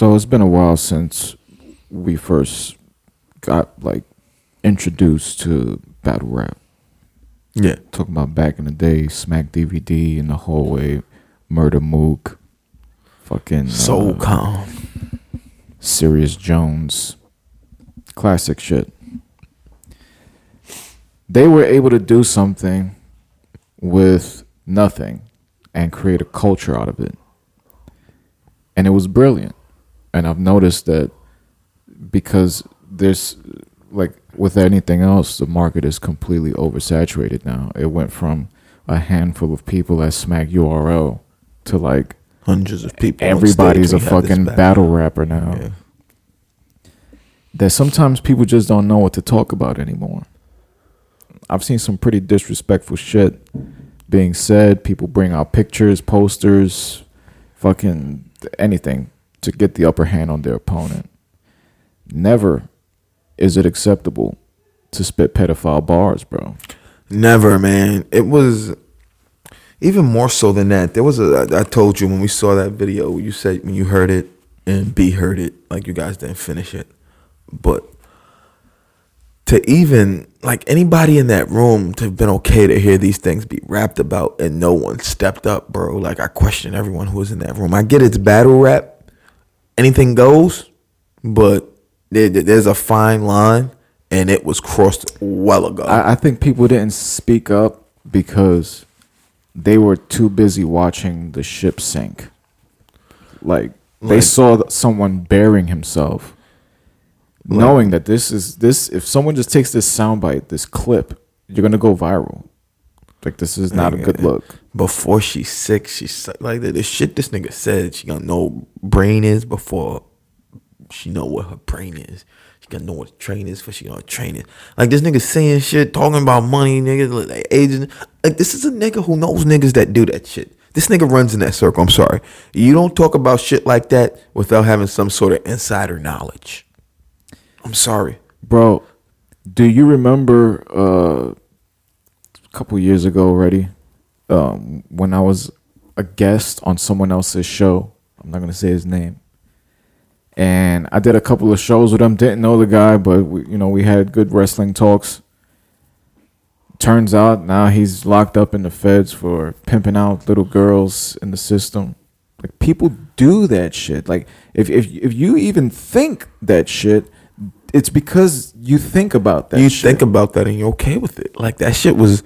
So it's been a while since we first got like introduced to battle rap. Yeah. Talking about back in the day, Smack DVD in the hallway, Murda Mook, fucking So uh, calm. Serius Jones, classic shit. They were able to do something with nothing and create a culture out of it. And it was brilliant. And I've noticed that because there's like with anything else, the market is completely oversaturated now. It went from a handful of people at Smack URL to like Hundreds of people. everybody's a stage. We had this fucking battle rapper now. Yeah. That sometimes people just don't know what to talk about anymore. I've seen some pretty disrespectful shit being said. People bring out pictures, posters, fucking anything to get the upper hand on their opponent. Never is it acceptable to spit pedophile bars, bro. Never, man. It was even more so than that. There was a. I told you when we saw that video. You said when you heard it and B heard it, like you guys didn't finish it, but to even like anybody in that room to have been okay to hear these things be rapped about and no one stepped up, bro. Like I question everyone who was in that room. I get it's battle rap, anything goes, but there, there's a fine line, and it was crossed well ago. I, I think people didn't speak up because they were too busy watching the ship sink. Like they Like- saw someone burying himself, knowing that this is this. If someone just takes this soundbite, this clip, you're gonna go viral. Like this is not a good look. Before she's sick, she's like the, the shit this nigga said. She gonna know brain is before she know what her brain is. She gonna know what train is for she gonna train it. Like this nigga saying shit, talking about money, nigga, like agent. Like this is a nigga who knows niggas that do that shit. This nigga runs in that circle. I'm sorry. You don't talk about shit like that without having some sort of insider knowledge. I'm sorry. Bro, do you remember uh, a couple years ago already um, when I was a guest on someone else's show? I'm not gonna say his name. And I did a couple of shows with him. Didn't know the guy, but we, you know we had good wrestling talks. Turns out now he's locked up in the feds for pimping out little girls in the system. Like people do that shit. Like if if if you even think that shit, it's because you think about that. you shit. think about that and you're okay with it. Like that shit was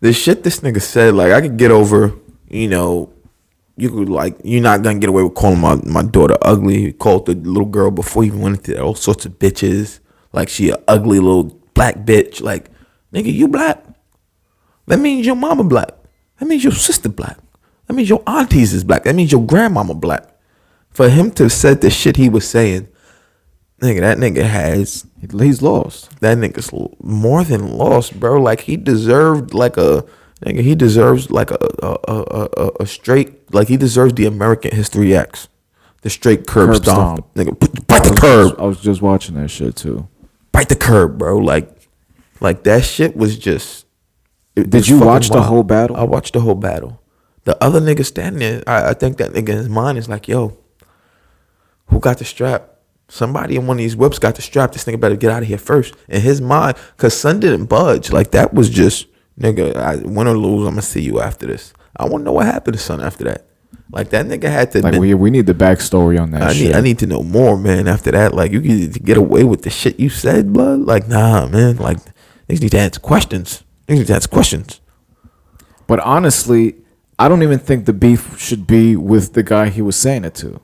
the shit this nigga said. Like I could get over, you know, you could like you're not gonna get away with calling my my daughter ugly. Called the little girl before he went into all sorts of bitches. Like she a ugly little black bitch. Like nigga, you black. That means your mama black. That means your sister black. That means your aunties is black. That means your grandmama black. For him to have said the shit he was saying, nigga, that nigga has he's lost. that nigga's more than lost, bro. Like he deserved like a nigga. He deserves like a a, a, a, a straight like he deserves the American History X, the straight curb, Curb stomp. stomp. Nigga, put, bite the curb, just- I was just watching that shit too. bite the curb, bro. Like, like that shit was just. it Did you watch the whole battle? I watched the whole battle. The other nigga standing there, I, I think that nigga in his mind is like, yo, who got the strap? Somebody in one of these whips got the strap. This nigga better get out of here first. In his mind, cause son didn't budge. Like that was just nigga. I win or lose, I'm gonna see you after this. I want to know what happened to son after that. Like that nigga had to. Like been- we we need the backstory on that I shit. need, I need to know more, man. After that, like you get to get away with the shit you said, blood. Like nah, man. Like niggas need to answer questions. Niggas need to answer questions. But honestly, I don't even think the beef should be with the guy he was saying it to.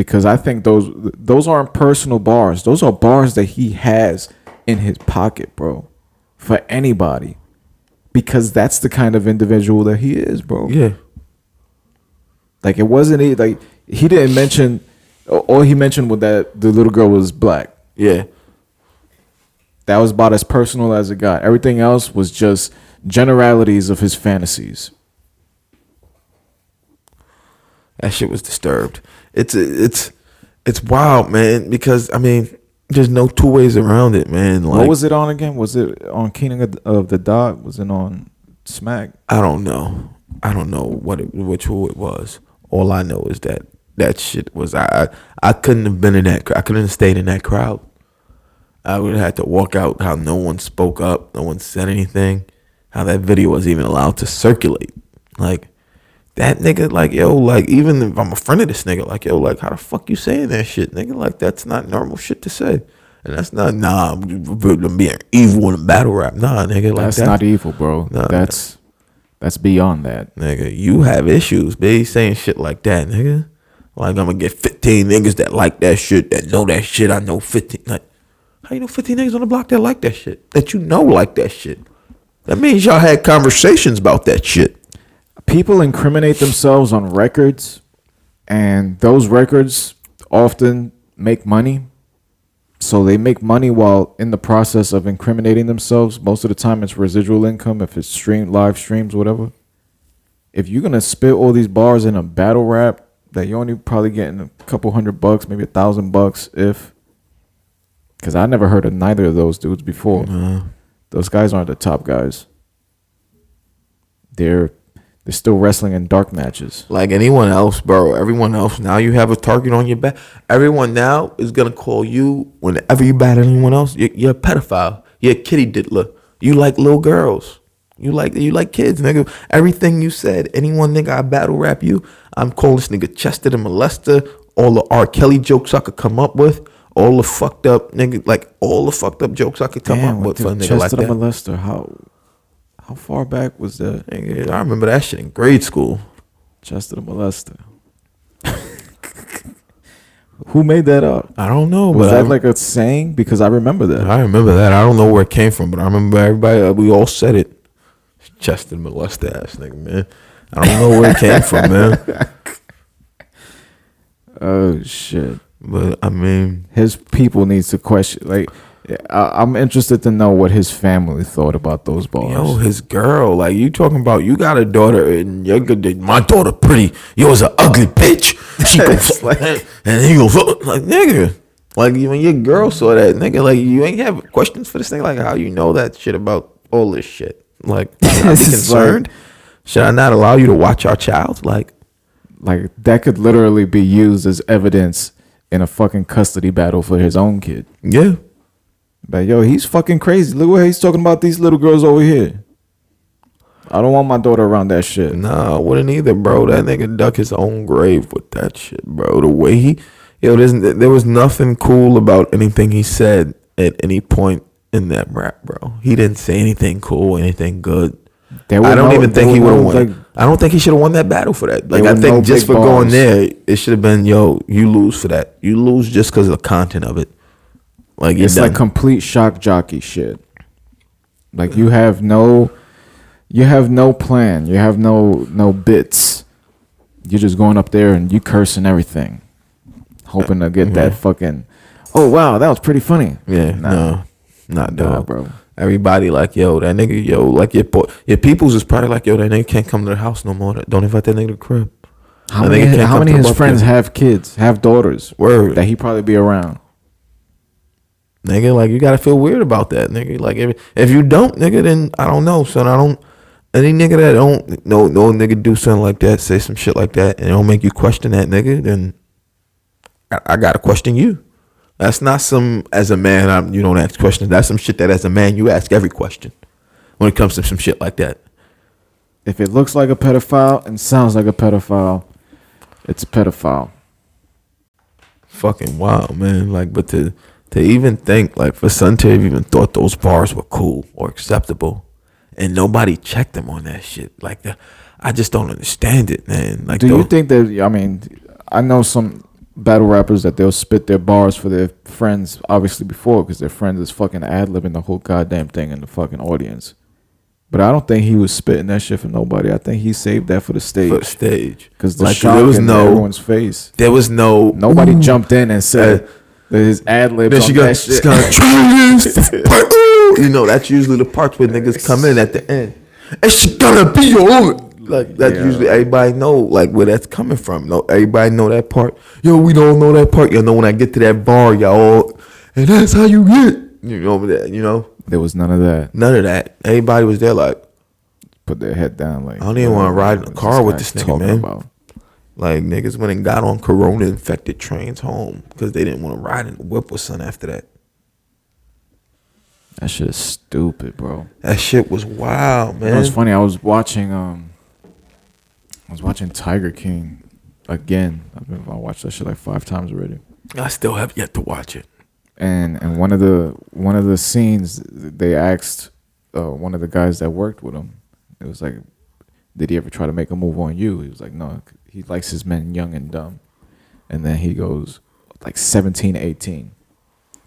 Because I think those those aren't personal bars. Those are bars that he has in his pocket, bro. For anybody. Because that's the kind of individual that he is, bro. Yeah. Like it wasn't like he didn't mention all he mentioned was that the little girl was black. Yeah. That was about as personal as it got. Everything else was just generalities of his fantasies. That shit was disturbed. It's it's it's wild, man. Because I mean, there's no two ways around it, man. Like what was it on again? Was it on King of the, Dot? Was it on Smack? I don't know. I don't know what it, which who it was. All I know is that that shit was I I couldn't have been in that I couldn't have stayed in that crowd. I would have had to walk out how no one spoke up, no one said anything, how that video was even allowed to circulate. Like that nigga, like yo, like even if I'm a friend of this nigga, like yo, like how the fuck you saying that shit, nigga? Like that's not normal shit to say. And that's not nah, I'm being evil in a battle rap. Nah, nigga, like That's that, not evil, bro. Nah. That's that's beyond that. nigga. You have issues, be saying shit like that, nigga. Like I'm gonna get 15 niggas that like that shit, that know that shit. I know 15. Like, how you know 15 niggas on the block that like that shit? That you know like that shit. That means y'all had conversations about that shit. People incriminate themselves on records, and those records often make money. So they make money while in the process of incriminating themselves. Most of the time, it's residual income if it's stream live streams, whatever. If you're gonna spit all these bars in a battle rap that you're only probably getting a couple hundred bucks, maybe a thousand bucks, if because I never heard of neither of those dudes before. Those guys aren't the top guys. They're they're still wrestling in dark matches. Like anyone else, bro. Everyone else now you have a target on your back. Everyone now is gonna call you whenever you battle anyone else. You're, you're a pedophile. You're a kitty diddler. You like little girls. You like you like kids, nigga. Everything you said. Anyone nigga I battle rap you. I'm calling this nigga Chester the molester. All the R. Kelly jokes I could come up with. All the fucked up nigga, like all the fucked up jokes I could come Damn, up with for a nigga like Chester the that. molester. How how far back was that? I remember that shit in grade school. Chester the molester. Who made that up? I don't know, Was but that I- like a saying? Because I remember that. I remember that. I don't know where it came from, but I remember everybody. uh, We all said it. Chester molester ass nigga, man. I don't know where it came from, man. Oh shit. But I mean, His people needs to question. Like, I, I'm interested to know what his family thought about those bars. yo, his girl, like you talking about, you got a daughter, and you're good. My daughter pretty. Yours an ugly bitch. She goes like, and he goes like nigga. Like when your girl saw that nigga, like you ain't have questions for this thing. Like how you know that shit about all this shit. Like, should I be like- concerned? Should I not allow you to watch our child? Like, like that could literally be used as evidence in a fucking custody battle for his own kid. yeah. But yo, he's fucking crazy. Look what he's talking about these little girls over here. I don't want my daughter around that shit. Nah, I wouldn't either, bro. That nigga dug his own grave with that shit, bro. The way he, yo, there was nothing cool about anything he said at any point in that rap, bro. He didn't say anything cool, anything good. I don't no- even think he would have no, won. like- I don't think he should have won that battle for that. Like I think no just for going there, it should have been, yo, you lose for that. You lose just because of the content of it. Like It's done. like complete shock jockey shit. Like you have no, you have no plan. You have no no bits. You're just going up there and you cursing everything, hoping to get mm-hmm. that fucking. Oh wow, that was pretty funny. yeah, Nah. no, not Nah, dog, bro. Everybody like, yo, that nigga, yo, like your po- your peoples is probably like, yo, that nigga can't come to the house no more. Don't invite that nigga to the crib. How That many? How many of his friends barbecue. have kids, have daughters Word, that he probably be around? Nigga, like you gotta feel weird about that, nigga. Like if if you don't, nigga, then I don't know, son. I don't. Any nigga that don't no no nigga do something like that, say some shit like that, and it don't make you question that nigga, then I, I gotta question you. That's not some as a man. I'm, you don't ask questions. That's some shit that as a man you ask every question when it comes to some shit like that. If it looks like a pedophile and sounds like a pedophile, it's a pedophile. Fucking wild, man. Like, but to to even think like for Sun to have even thought those bars were cool or acceptable, and nobody checked them on that shit. Like, the, I just don't understand it, man. Like, Do you think that? I mean, I know some battle rappers that they'll spit their bars for their friends, obviously before, because their friends is fucking ad libbing the whole goddamn thing in the fucking audience. But I don't think he was spitting that shit for nobody. I think he saved that for the stage. for the stage because the Like, shock there was in no- everyone's face. There was no Nobody "Ooh." jumped in and said that his ad libs Then she that got, shit. she got "Trillions, ooh." you know, that's usually the parts where niggas come in at the end. And she gonna be on. Like that's Yeah. usually everybody know like where that's coming from. No, everybody know that part. Yo, we don't know that part. You know when I get to that bar, y'all, and that's how you get. You know that. You know there was none of that. none of that. Everybody was there like Put their head down like I don't even wanna ride in a what's car with this nigga, man. About? Like niggas went and got on corona infected trains home because they didn't want to ride in the whip with son after that. That shit is stupid, bro. That shit was wild, man. know, was funny. I was watching um, I was watching Tiger King again. I've been I watched that shit like five times already. I still have yet to watch it. And and one of the one of the scenes they asked uh, one of the guys that worked with him. It was like, did he ever try to make a move on you? He was like, no. He likes his men young and dumb. And then he goes like 17, 18.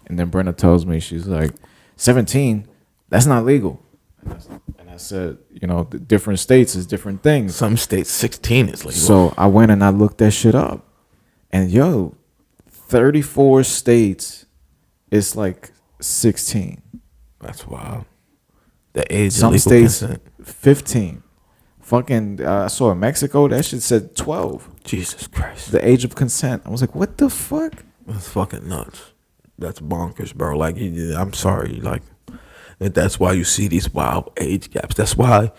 And then Brenna tells me she's like, 17, that's not legal. And I, s- and I said, you know, the different states is different things. Some states sixteen is legal. So I went and I looked that shit up. And yo, 34 states is like 16. that's wild. The age Some states consent. 15. Fucking uh, I saw in Mexico that shit said 12. Jesus Christ. The age of consent. I was like, "What the fuck?" That's fucking nuts. That's bonkers, bro. Like, I'm sorry. Like, that- that's why you see these wild age gaps. That's why,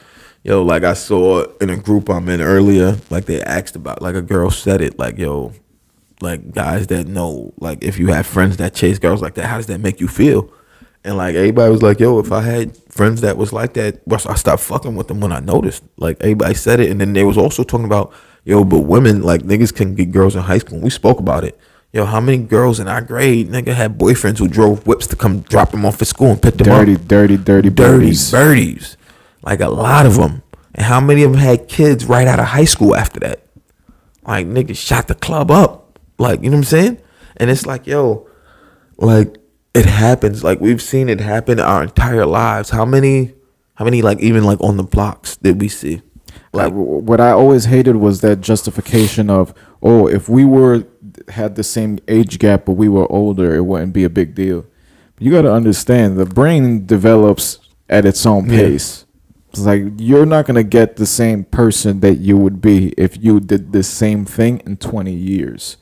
yo, like I saw in a group I'm in earlier, like they asked about, like a girl said it, like, yo, like guys that know, like if you have friends that chase girls like that, how does that make you feel? And like everybody was like, yo, if I had friends that was like that, I stopped fucking with them when I noticed. Like everybody said it, and then they was also talking about, yo, but women like niggas can get girls in high school. And we spoke about it. Yo, how many girls in our grade nigga had boyfriends who drove whips to come drop them off at school and pick them Dirty, up? dirty, dirty, dirty birdies. birdies, like a lot of them. And how many of them had kids right out of high school after that? Like niggas shot the club up, like you know what I'm saying? And it's like, yo, like it happens. Like we've seen it happen our entire lives. How many, how many like even like on the blocks did we see? Like what I always hated was that justification of, "Oh, if we were had the same age gap but we were older, it wouldn't be a big deal." You got to understand, the brain develops at its own Yeah. pace. It's like you're not gonna get the same person that you would be if you did the same thing in 20 years.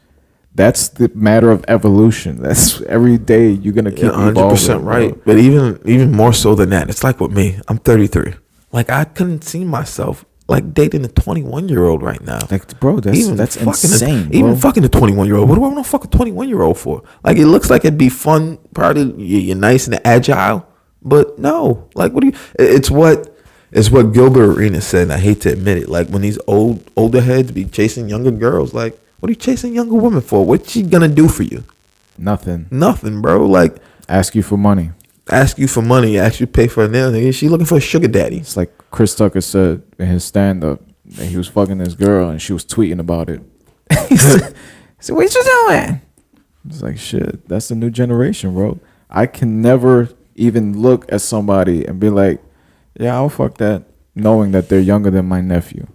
That's the matter of evolution. That's every day you're gonna keep hundred percent bro. right. But even even more so than that, it's like with me. I'm 33. Like I couldn't see myself like dating a 21 year old right now. Like, bro, that's that's fucking a- insane. even bro. fucking a 21 year old. What do I want to fuck a 21 year old for? Like it looks like it'd be fun. Probably you- you're nice and agile, but no. Like what do you? It's what. It's what Gilbert Arenas said. And I hate to admit it. Like when these old older heads be chasing younger girls. Like what are you chasing younger women for? What's she gonna do for you? Nothing. Nothing, bro. Like Ask you for money. ask you for money, ask you to pay for a nail. Nigga, she looking for a sugar daddy. It's like Chris Tucker said in his stand up that he was fucking this girl and she was tweeting about it. he said, he said, What you doing? It's like shit, that's the new generation, bro. I can never even look at somebody and be like, Yeah, I'll fuck that, knowing that they're younger than my nephew.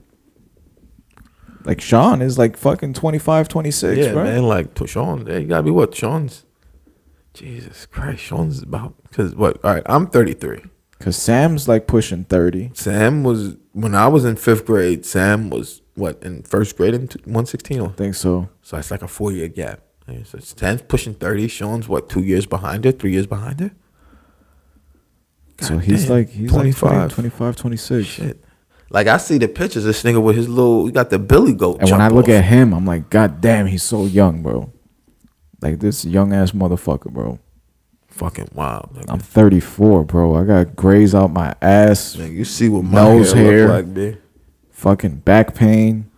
Like Sean is like fucking 25, 26, yeah, bro. man. Like Sean, you gotta be what Sean's. Jesus Christ, Sean's about because what? All right, I'm 33. Cause Sam's like pushing 30. Sam was when I was in fifth grade. Sam was what in first grade in t- 116. I think so. So it's like a four year gap. So Sam's pushing 30. Sean's what two years behind her, three years behind her. so he's damn, like he's 25. 25. like 20, 25, 26. Shit. Like I see the pictures. This nigga with his little, he got the Billy goat. And when I look off. at him, I'm like, God damn, he's so young, bro. Like this young ass motherfucker, bro. fucking wild. Nigga. I'm 34, bro. I got grays out my ass, Nigga, you see what my Nose hair, hair. look like, B. fucking back pain,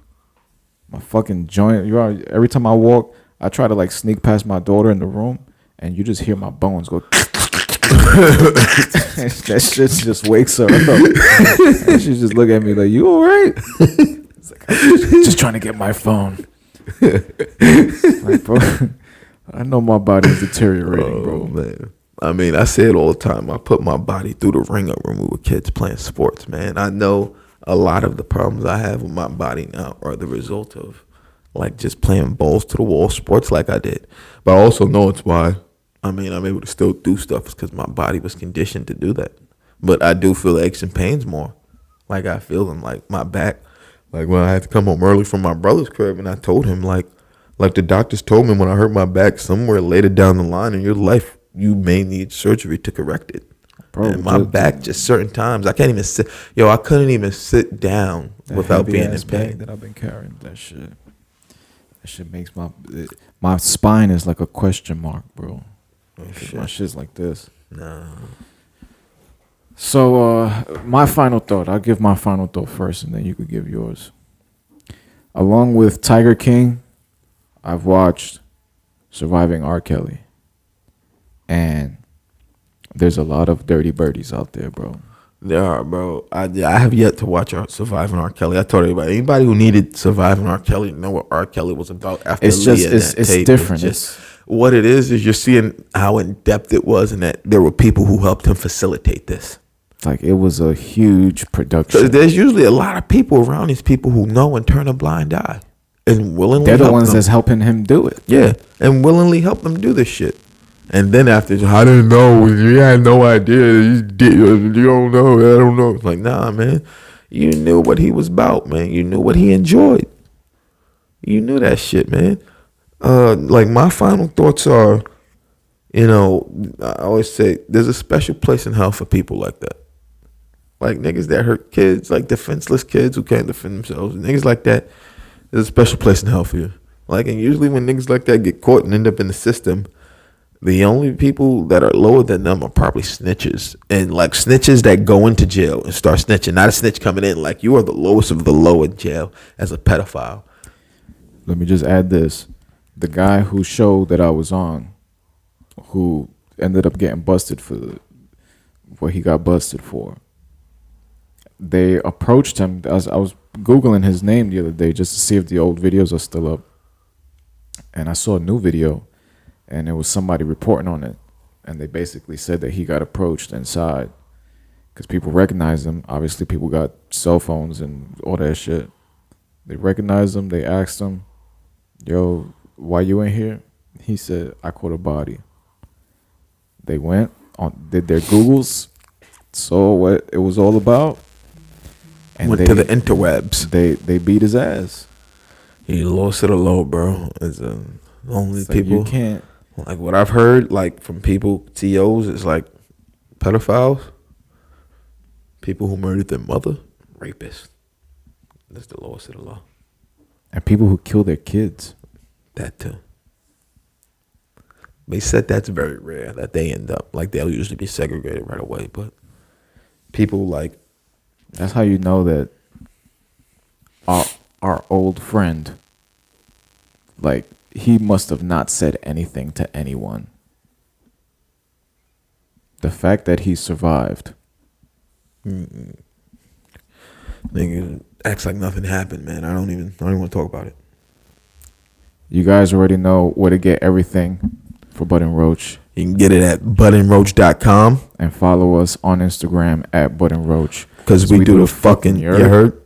my fucking joint. You are, every time I walk, I try to like sneak past my daughter in the room, and you just hear my bones go. that shit just wakes her up. and she just look at me like, "You all right?" It's like, I'm just, just trying to get my phone. like, bro, I know my body's deteriorating, Oh bro. man. I mean, I say it all the time. I put my body through the ringer when we were kids playing sports, man. I know a lot of the problems I have with my body now are the result of like just playing balls to the wall sports like I did. But I also know it's why I mean I'm able to still do stuff because my body was conditioned to do that. But I do feel aches and pains more. Like I feel them like my back. Like when I had to come home early from my brother's crib and I told him like like the doctors told me when I hurt my back somewhere later down the line in your life you may need surgery to correct it. Bro, and my back just certain times I can't even sit yo, I couldn't even sit down without being in pain. that I've been carrying. That shit. That shit makes my it, my spine is like a question mark, bro. Oh, 'Cause My shit's like this. Nah. So uh my final thought, I'll give my final thought first and then you could give yours. Along with Tiger King, I've watched Surviving R. Kelly. And there's a lot of dirty birdies out there, bro. There are, bro. I, I have yet to watch Surviving R. Kelly. I told everybody, anybody who needed Surviving R. Kelly know what R. Kelly was about after It's Leah just and it's that it's different. just- what it is is you're seeing how in depth it was, and that there were people who helped him facilitate this. like it was a huge production. there's usually a lot of people around these people who know and turn a blind eye, and willingly They're the help ones them. that's helping him do it. yeah, and willingly help them do this shit. And then after, I didn't know. You had no idea. You did. You don't know. I don't know. It's like, nah, man. You knew what he was about, man. You knew what he enjoyed. You knew that shit, man. Uh, like my final thoughts are, you know, I always say there's a special place in hell for people like that. Like niggas that hurt kids, like defenseless kids who can't defend themselves. Niggas like that, there's a special place in hell for you. Like, and usually when niggas like that get caught and end up in the system, the only people that are lower than them are probably snitches. And like snitches that go into jail and start snitching, not a snitch coming in. Like you are the lowest of the low in jail as a pedophile. Let me just add this. The guy who showed that I was on, who ended up getting busted for what he got busted for. They approached him. I was, I was Googling his name the other day just to see if the old videos are still up. And I saw a new video, and it was somebody reporting on it. And they basically said that he got approached inside because people recognized him. Obviously, people got cell phones and all that shit. They recognized him. They asked him, yo, why you in here? He said, I caught a body. They went on, did their Googles, saw what it was all about, and Went they, to the interwebs. they they beat his ass. He lost it a low, bro. It's uh, only It's like, people you can't. like what I've heard, like from people TOs, is like pedophiles, people who murdered their mother, rapists. That's the lowest of the law. And people who kill their kids. That too. They said that's very rare that they end up like they'll usually be segregated right away, but people like That's how you know that our our old friend, like he must have not said anything to anyone. The fact that he survived. nigga acts like nothing happened, man. I don't even I don't even want to talk about it. You guys already know where to get everything for Button Roach You can get it at buttonroach.com and follow us on Instagram at Button Roach. because we, do, the fucking, you heard?